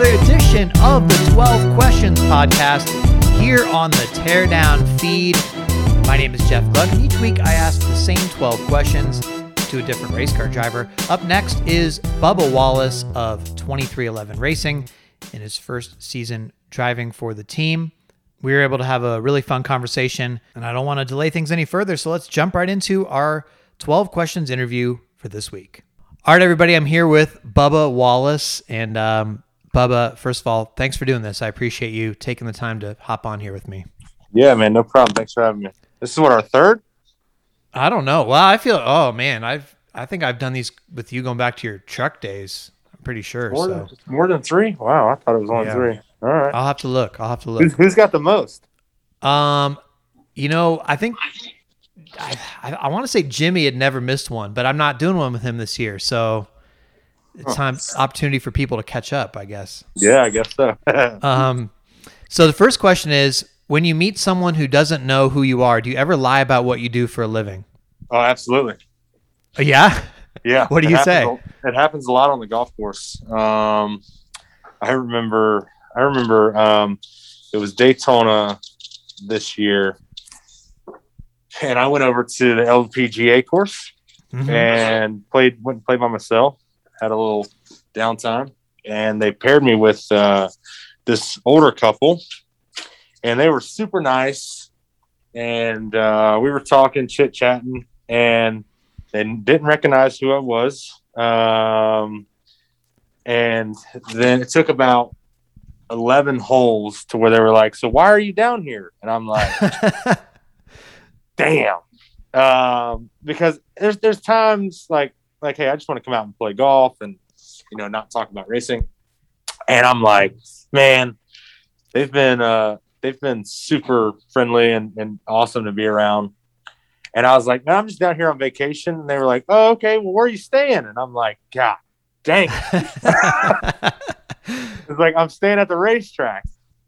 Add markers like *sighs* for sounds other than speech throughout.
another edition of the 12 Questions podcast here on the Teardown feed. My name is Jeff Gluck, and each week I ask the same 12 questions to a different race car driver. Up next is Bubba Wallace of 23XI Racing in his first season driving for the team. We were able to have a really fun conversation, and I don't want to delay things any further, so let's jump right into our 12 questions interview for this week. All right, everybody, I'm here with Bubba Wallace. And um, Bubba, first of all, thanks for doing this. I appreciate you taking the time to hop on here with me. Yeah, man, no problem. Thanks for having me. This is what our third. I don't know. Well, I feel, oh man, I've, I think I've done these with you going back to your truck days. I'm pretty sure. More, so than, more than three. Wow, I thought it was only Yeah. three. All right. I'll have to look. I'll have to Who's, look. who's got the most? Um, you know, I think I, I, I want to say Jimmie had never missed one, but I'm not doing one with him this year. So it's time opportunity for people to catch up, I guess. Yeah, I guess so. *laughs* Um, so the first question is: When you meet someone who doesn't know who you are, do you ever lie about what you do for a living? oh, absolutely. Uh, Yeah. Yeah. *laughs* What do it you a- It happens a lot on the golf course. Um, I remember. I remember. Um, it was Daytona this year, and I went over to the LPGA course. Mhm. and played went and played by myself. Had a little downtime, and they paired me with uh, this older couple, and they were super nice. And uh, we were talking, chit chatting, and they didn't recognize who I was. Um, and then it took about eleven holes to where they were like, "So why are you down here?" And I'm like, *laughs* damn um because there's there's times like like hey i just want to come out and play golf and you know not talk about racing. And i'm like man they've been uh they've been super friendly and, and awesome to be around. And i was like man i'm just down here on vacation. And they were like oh okay well where are you staying? And i'm like god dang. *laughs* It's like i'm staying at the racetrack.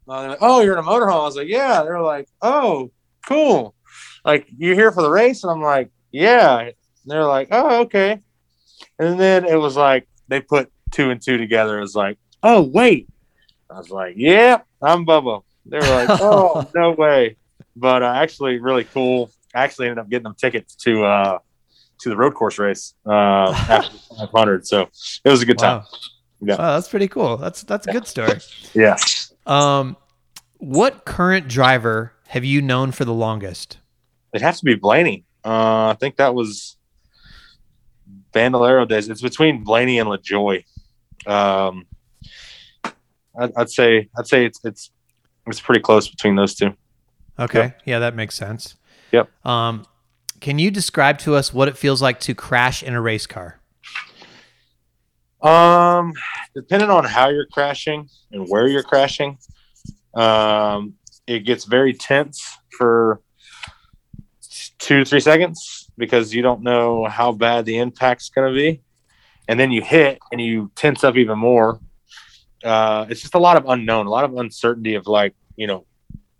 Uh, they're like, oh you're in a motorhome? I was like yeah. They're like oh cool. Like you're here for the race? And i'm like yeah. And they're like oh okay and then it was like they put two and two together it was like oh wait i was like yeah i'm bubba they were like *laughs* oh no way but uh, actually really cool i actually ended up getting them tickets to uh to the road course race uh *laughs* after 500 so it was a good time wow. Yeah. Wow, that's pretty cool. That's that's a good story. *laughs* yeah Um, what current driver have you known for the longest? it has to be blaney uh i think that was bandolero days it's between blaney and LaJoie um I'd, I'd say i'd say it's it's it's pretty close between those two Okay, yeah, that makes sense. Yep. Um, can you describe to us what it feels like to crash in a race car? Um, depending on how you're crashing and where you're crashing, um, it gets very tense for two to three seconds because you don't know how bad the impact's going to be, and then you hit and you tense up even more. Uh, it's just a lot of unknown, a lot of uncertainty of like you know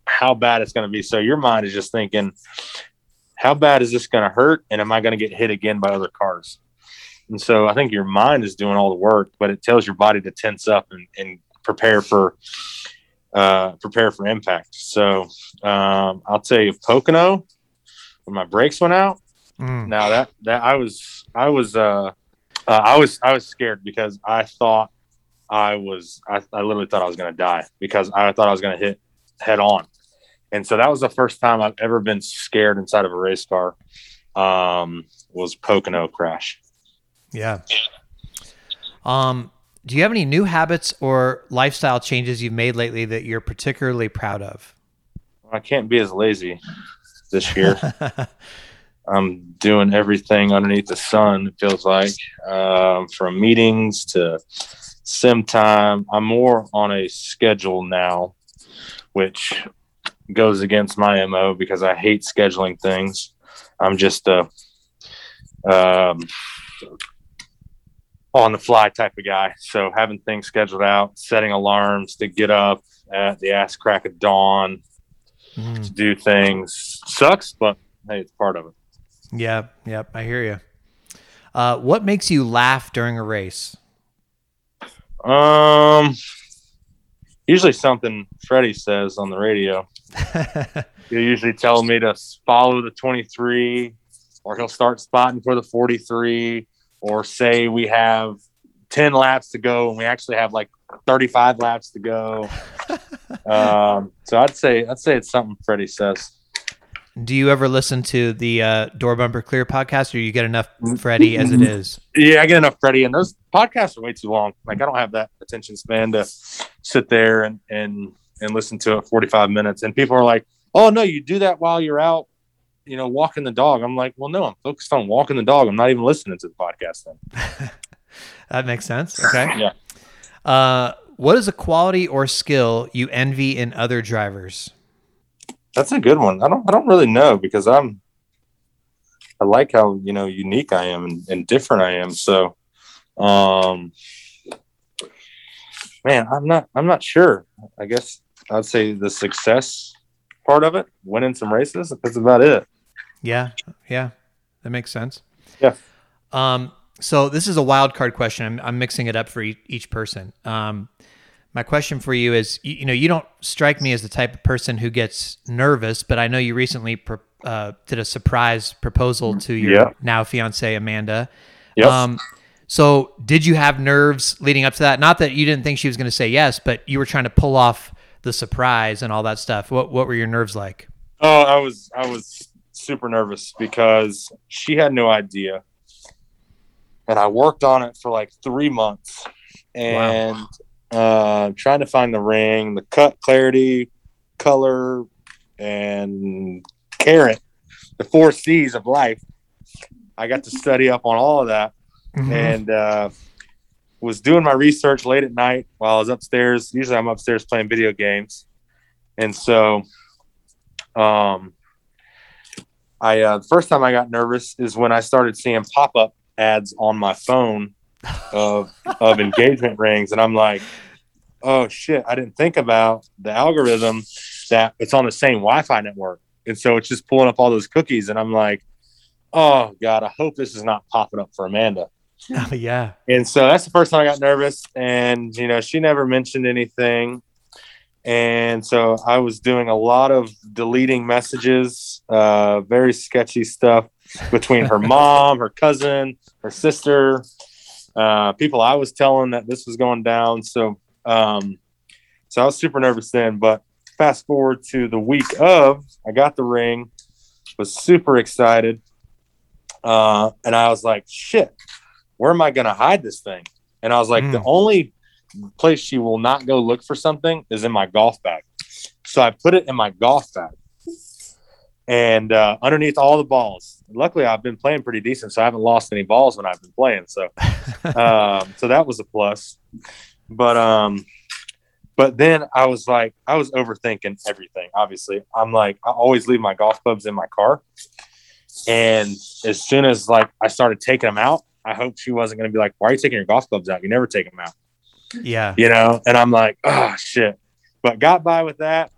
how bad it's going to be. So your mind is just thinking, how bad is this going to hurt, and am I going to get hit again by other cars? And so I think your mind is doing all the work, but it tells your body to tense up and, and prepare for uh, prepare for impact. So um, I'll tell you, Pocono, when my brakes went out. Mm. Now that that I was I was uh, uh, I was I was scared because I thought I was I, I literally thought I was going to die because I thought I was going to hit head on, and so that was the first time I've ever been scared inside of a race car. Um, was Pocono crash. Yeah. Um, do you have any new habits or lifestyle changes you've made lately that you're particularly proud of? I can't be as lazy this year. *laughs* I'm doing everything underneath the sun. It feels like um, from meetings to sim time. I'm more on a schedule now, which goes against my mo because I hate scheduling things. I'm just a um, on the fly type of guy. So having things scheduled out, setting alarms to get up at the ass crack of dawn Mm. to do things sucks, but hey, it's part of it. Yeah, yep, I hear you. Uh, what makes you laugh during a race? Um, usually something Freddie says on the radio. *laughs* He'll usually tell me to follow the 23, or he'll start spotting for the 43, or say we have 10 laps to go and we actually have like 35 laps to go. *laughs* um, so I'd say I'd say it's something Freddie says. Do you ever listen to the uh, Door Bumper Clear podcast, or you get enough Freddie as it is? Yeah, I get enough Freddie, and those podcasts are way too long. Like I don't have that attention span to sit there and and and listen to it 45 minutes. And people are like, "Oh no, you do that while you're out, you know, walking the dog." I'm like, "Well, no, I'm focused on walking the dog. I'm not even listening to the podcast then." *laughs* That makes sense. Okay. Yeah. Uh, what is a quality or skill you envy in other drivers? That's a good one. I don't I don't really know because I'm I like how you know unique I am and, and different I am. So um man, I'm not I'm not sure. I guess I'd say the success part of it, winning some races, that's about it. Yeah, yeah, that makes sense. Yeah. Um, so this is a wild card question. I'm, I'm mixing it up for each, each person. Um, my question for you is, you, you know, you don't strike me as the type of person who gets nervous, but I know you recently pro- uh, did a surprise proposal to your Yeah. now fiance Amanda. Yep. Um, so did you have nerves leading up to that? Not that you didn't think she was going to say yes, but you were trying to pull off the surprise and all that stuff. What what were your nerves like? Oh, I was I was super nervous because she had no idea. And I worked on it for like three months and uh trying to find the ring, the cut clarity, color, and carat, the four C's of life. I got to study up on all of that. And uh, was doing my research late at night while I was upstairs. Usually, I'm upstairs playing video games, and so, um, I uh, the first time I got nervous is when I started seeing pop up ads on my phone of of engagement rings, and I'm like, oh shit! I didn't think about the algorithm that it's on the same Wi-Fi network, and so it's just pulling up all those cookies, and I'm like. Oh God! I hope this is not popping up for Amanda. Oh, *laughs* yeah. And so that's the first time I got nervous. And, you know, she never mentioned anything. And so I was doing a lot of deleting messages, uh, very sketchy stuff between her *laughs* mom, her cousin, her sister, uh, people I was telling that this was going down. So, um, so I was super nervous then. But fast forward to the week of, I got the ring, was super excited. Uh, and I was like, shit, where am I going to hide this thing? And I was like, Mm. the only place she will not go look for something is in my golf bag. So I put it in my golf bag and uh, underneath all the balls. Luckily, I've been playing pretty decent, so I haven't lost any balls when I've been playing. So, *laughs* um, so that was a plus. But um, but then I was like, I was overthinking everything. Obviously, I'm like, I always leave my golf clubs in my car, and as soon as like I started taking them out, I hoped she wasn't going to be like, "Why are you taking your golf clubs out? You never take them out." Yeah. you know and i'm like oh shit but got by with that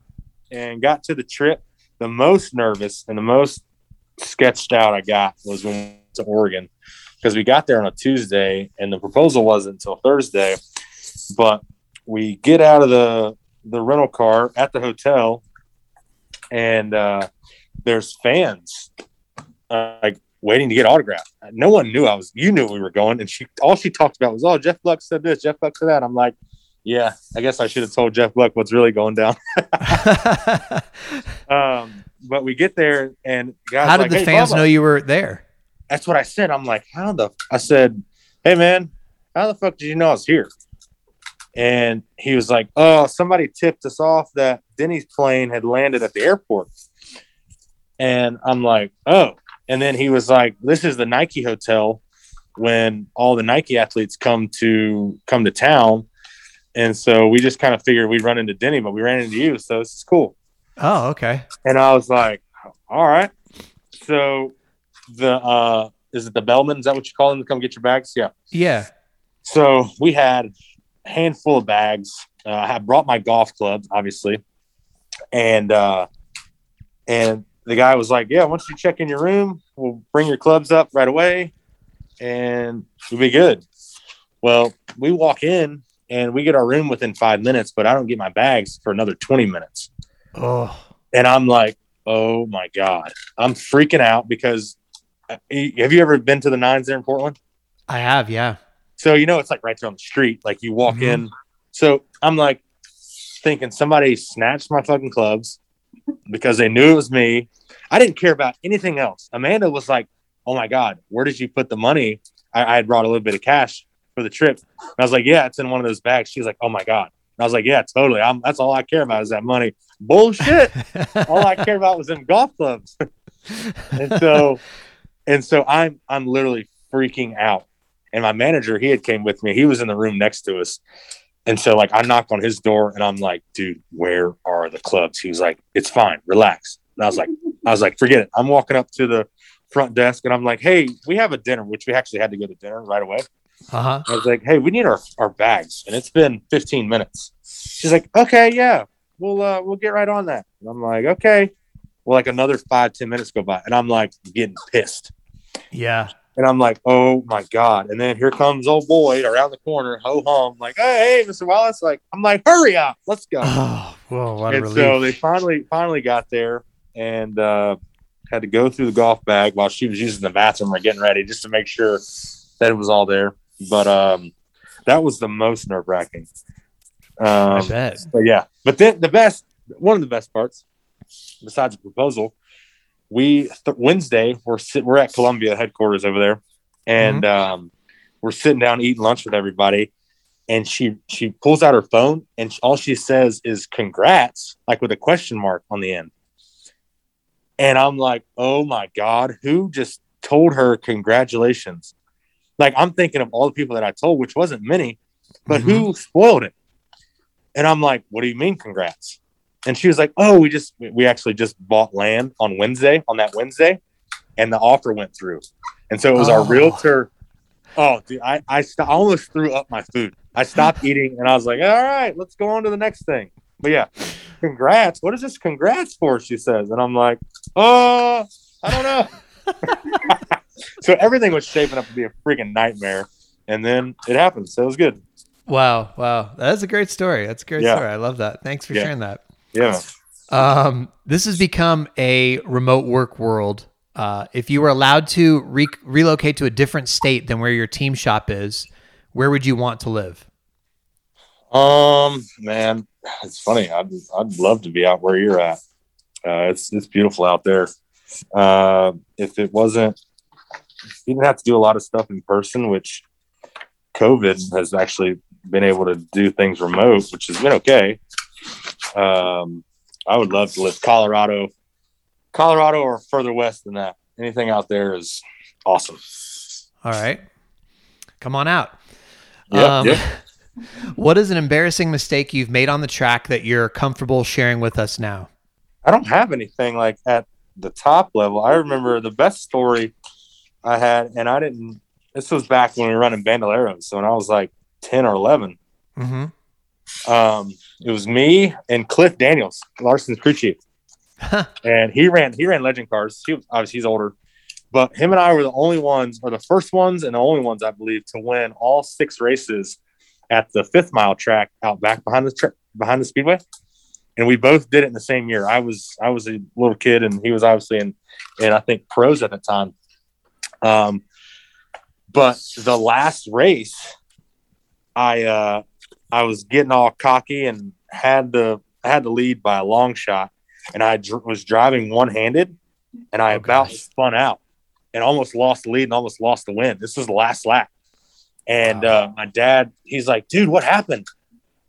and got to the trip the most nervous and the most sketched out i got was when we went to oregon because we got there on a tuesday and the proposal wasn't until thursday but we get out of the the rental car at the hotel, and uh, there's fans uh, like waiting to get autographed. No one knew I was. You knew we were going, and she all she talked about was, "Oh, Jeff Gluck said this, Jeff Gluck said that." I'm like, "Yeah, I guess I should have told Jeff Gluck what's really going down." *laughs* *laughs* um, but we get there, and guys How did like, the "Hey, fans Bubba." know you were there? That's what I said. I'm like, "How the?" I said, "Hey, man, how the fuck did you know I was here?" And he was like, "Oh, somebody tipped us off that Denny's plane had landed at the airport." And I'm like, "Oh." And then he was like, "This is the Nike hotel when all the Nike athletes come to come to town." And so we just kind of figured we'd run into Denny, but we ran into you, so this is cool. Oh, okay. And I was like, "All right." So the uh is it the Bellman? Is that what you call them to come get your bags? Yeah. Yeah. So we had a handful of bags. Uh, I had brought my golf clubs, obviously, and uh, and the guy was like, "Yeah, once you check in your room, we'll bring your clubs up right away, and we'll be good." Well, we walk in and we get our room within five minutes, but I don't get my bags for another twenty minutes, Oh, and I'm like, "Oh my god!" I'm freaking out because. uh, Have you ever been to the nines there in Portland? I have. Yeah. So you know it's like right there on the street. Like you walk Mhm. in. So I'm like thinking somebody snatched my fucking clubs because they knew it was me. I didn't care about anything else. Amanda was like, "Oh my god, where did you put the money?" I, I had brought a little bit of cash for the trip. And I was like, "Yeah, it's in one of those bags." She's like, "Oh my god." And I was like, "Yeah, totally. I'm, that's all I care about is that money." Bullshit. *laughs* all I care about was them golf clubs. *laughs* and so and so I'm I'm literally freaking out. And my manager, he had came with me. He was in the room next to us. And so like I knocked on his door and I'm like, dude, where are the clubs? He was like, it's fine, relax. And I was like, I was like, forget it. I'm walking up to the front desk and I'm like, hey, we have a dinner, which we actually had to go to dinner right away. Uh huh. I was like, hey, we need our, our bags. And it's been 15 minutes. She's like, okay, yeah, we'll uh we'll get right on that. And I'm like, okay. Well, like another five, ten minutes go by, and I'm like getting pissed. Yeah. And I'm like, oh my God. And then here comes old Boyd around the corner, ho hum, like, hey, hey, Mr. Wallace. Like, I'm like, hurry up, let's go. *sighs* Oh, a and so they finally finally got there and uh had to go through the golf bag while she was using the bathroom or getting ready just to make sure that it was all there. But um that was the most nerve wracking. I Um bet. but yeah, but then the best, one of the best parts, besides the proposal, we th- Wednesday we're sit, we're at Columbia headquarters over there, and um, we're sitting down eating lunch with everybody, and she she pulls out her phone and all she says is "congrats" like with a question mark on the end, and I'm like, oh my god, who just told her congratulations? Like I'm thinking of all the people that I told, which wasn't many, but who mm-hmm. spoiled it? And I'm like, what do you mean, congrats? And she was like, oh, we just, we actually just bought land on Wednesday, on that Wednesday, and the offer went through. And so it was Oh. our realtor. Oh, dude, I, I, st- I almost threw up my food. I stopped *laughs* eating and I was like, all right, let's go on to the next thing. But yeah, congrats. What is this congrats for? She says. And I'm like, oh, I don't know. *laughs* so everything was shaping up to be a freaking nightmare. And then it happened. So it was good. Wow. Wow. That's a great story. That's a great Yeah. story. I love that. Thanks for Yeah. sharing that. Yeah. Um, this has become a remote work world. Uh, if you were allowed to re- relocate to a different state than where your team shop is, where would you want to live? Um, man, it's funny. I'd I'd love to be out where you're at. Uh, it's it's beautiful out there. Uh, if it wasn't, you didn't have to do a lot of stuff in person, which COVID has actually been able to do things remote, which has been okay. Um, I would love to live Colorado, Colorado, or further west than that. Anything out there is awesome. All right. Come on out. Yep, Um, yep. *laughs* What is an embarrassing mistake you've made on the track that you're comfortable sharing with us now? I don't have anything like at the top level. I remember the best story I had, and I didn't. This was back when we were running Bandoleros, so when I was like ten or eleven. Mm-hmm. Um, it was me and Cliff Daniels, Larson's crew chief, *laughs* and he ran he ran legend cars. He was, obviously he's older, but him and I were the only ones, or the first ones and the only ones I believe to win all six races at the fifth mile track out back behind the tra- behind the speedway, and we both did it in the same year. I was I was a little kid, and he was obviously in, and I think pros at the time. Um, but the last race, I uh, I was getting all cocky and had the had the lead by a long shot, and I dr- was driving one handed, and I Oh, about gosh. spun out and almost lost the lead and almost lost the win. This was the last lap, and Wow. uh, my dad, he's like, "Dude, what happened?"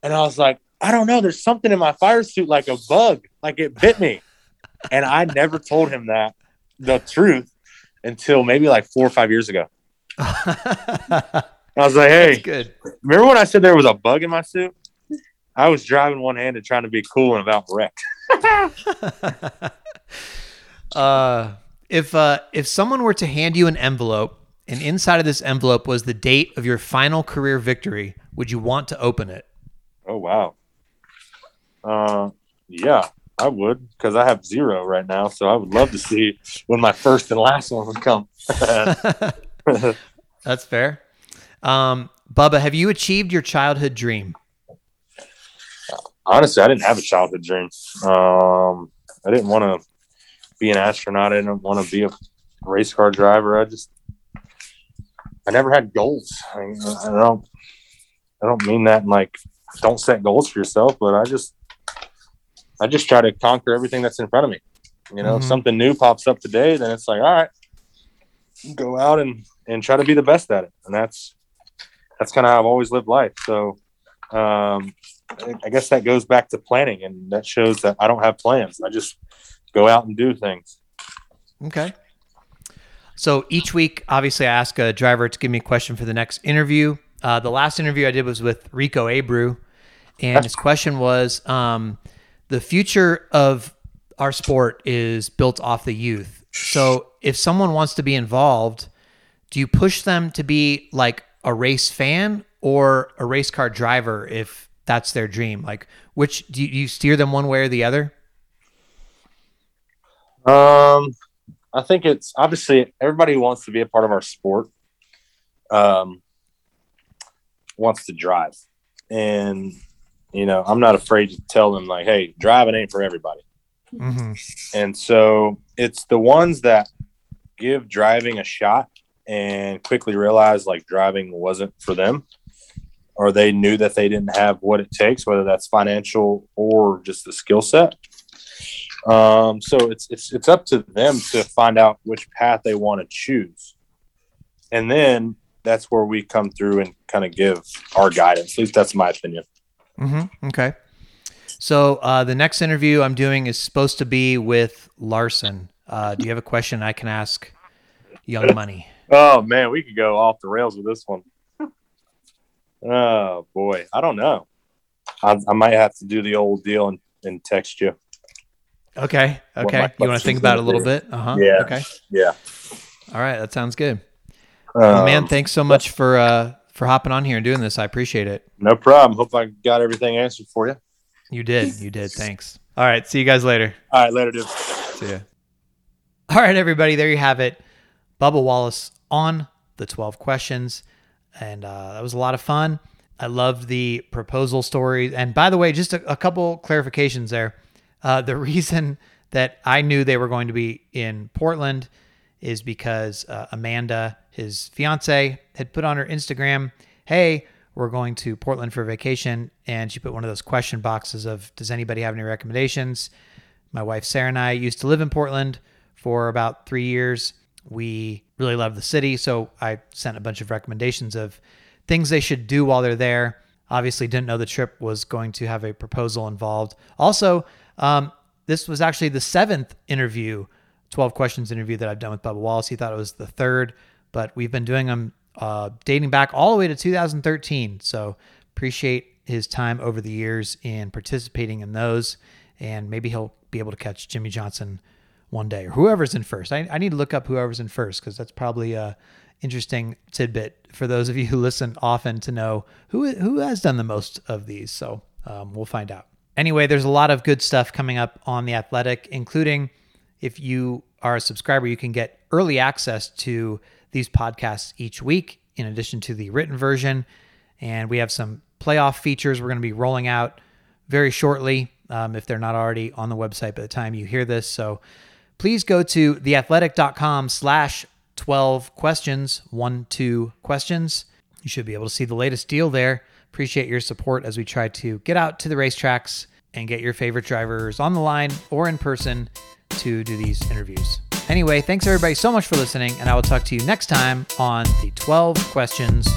And I was like, "I don't know. There's something in my fire suit, like a bug, like it bit me." and I never told him that the truth until maybe like four or five years ago. *laughs* I was like, "Hey, That's good. remember when I said there was a bug in my suit? I was driving one handed trying to be cool and about wrecked. *laughs* uh, if uh, if someone were to hand you an envelope and inside of this envelope was the date of your final career victory, would you want to open it? Oh wow. Uh, yeah, I would because I have zero right now. So I would love to see when my first and last one would come. *laughs* That's fair. Um, Bubba, have you achieved your childhood dream? Honestly, I didn't have a childhood dream. Um, I didn't want to be an astronaut. I didn't want to be a race car driver. I just, I never had goals. I, I don't, I don't mean that in like, don't set goals for yourself, but I just, I just try to conquer everything that's in front of me. You know, if Mhm. something new pops up today, then it's like, all right, go out and and try to be the best at it. And that's that's kind of how I've always lived life. So, um, I- I guess that goes back to planning, and that shows that I don't have plans. I just go out and do things. Okay. So each week, obviously, I ask a driver to give me a question for the next interview. Uh, the last interview I did was with Rico Abreu, and his question was um, the future of our sport is built off the youth. So if someone wants to be involved, do you push them to be like a race fan or a race car driver if that's their dream? Like, which do you, steer them one way or the other? Um, I think it's obviously everybody wants to be a part of our sport. Um, wants to drive, and you know, I'm not afraid to tell them like, "Hey, driving ain't for everybody." Mm-hmm. And so it's the ones that give driving a shot and quickly realize like driving wasn't for them, or they knew that they didn't have what it takes, whether that's financial or just the skill set. Um, so it's it's it's up to them to find out which path they want to choose, and then that's where we come through and kind of give our guidance. At least that's my opinion. Mm-hmm. Okay. So uh, the next interview I'm doing is supposed to be with Larson. Uh, do you have a question I can ask Young Money? *laughs* Oh man, we could go off the rails with this one. Oh boy, I don't know. I, I might have to do the old deal and, and text you. Okay. Okay. You want to think about it a little bit? Uh huh. Yeah. Okay. Yeah, All right. That sounds good. um, Well, man, thanks so much for uh, for hopping on here and doing this. I appreciate it. no problem. Hope I got everything answered for you. You did. You did. Thanks. All right. See you guys later. All right, later, dude. See ya. All right, everybody. There you have it. Bubba Wallace on the 12 questions. And uh, that was a lot of fun. I loved the proposal story. And by the way, just a, a couple clarifications there. Uh, the *laughs* reason that I knew they were going to be in Portland is because uh, Amanda, his fiance, had put on her Instagram, Hey, we're going to Portland for vacation. And she put one of those question boxes of, Does anybody have any recommendations? My wife Sarah and I used to live in Portland for about three years. We really love the city, so I sent a bunch of recommendations of things they should do while they're there. Obviously, didn't know the trip was going to have a proposal involved. Also, um, this was actually the seventh interview, 12 questions interview that I've done with Bubba Wallace. He thought it was the third, but we've been doing them uh, dating back all the way to 2013. So appreciate his time over the years in participating in those, and maybe he'll be able to catch Jimmie Johnson one day or whoever's in first. I, I need to look up whoever's in first because that's probably a interesting tidbit for those of you who listen often to know who who has done the most of these. So um, we'll find out. Anyway, there's a lot of good stuff coming up on the Athletic, including if you are a subscriber, you can get early access to these podcasts each week, in addition to the written version. And we have some playoff features we're going to be rolling out very shortly um, if they're not already on the website by the time you hear this. So please go to theathletic.com slash 12 questions, one, two questions. You should be able to see the latest deal there. Appreciate your support as we try to get out to the racetracks and get your favorite drivers on the line or in person to do these interviews. Anyway, thanks everybody so much for listening, and I will talk to you next time on the 12 Questions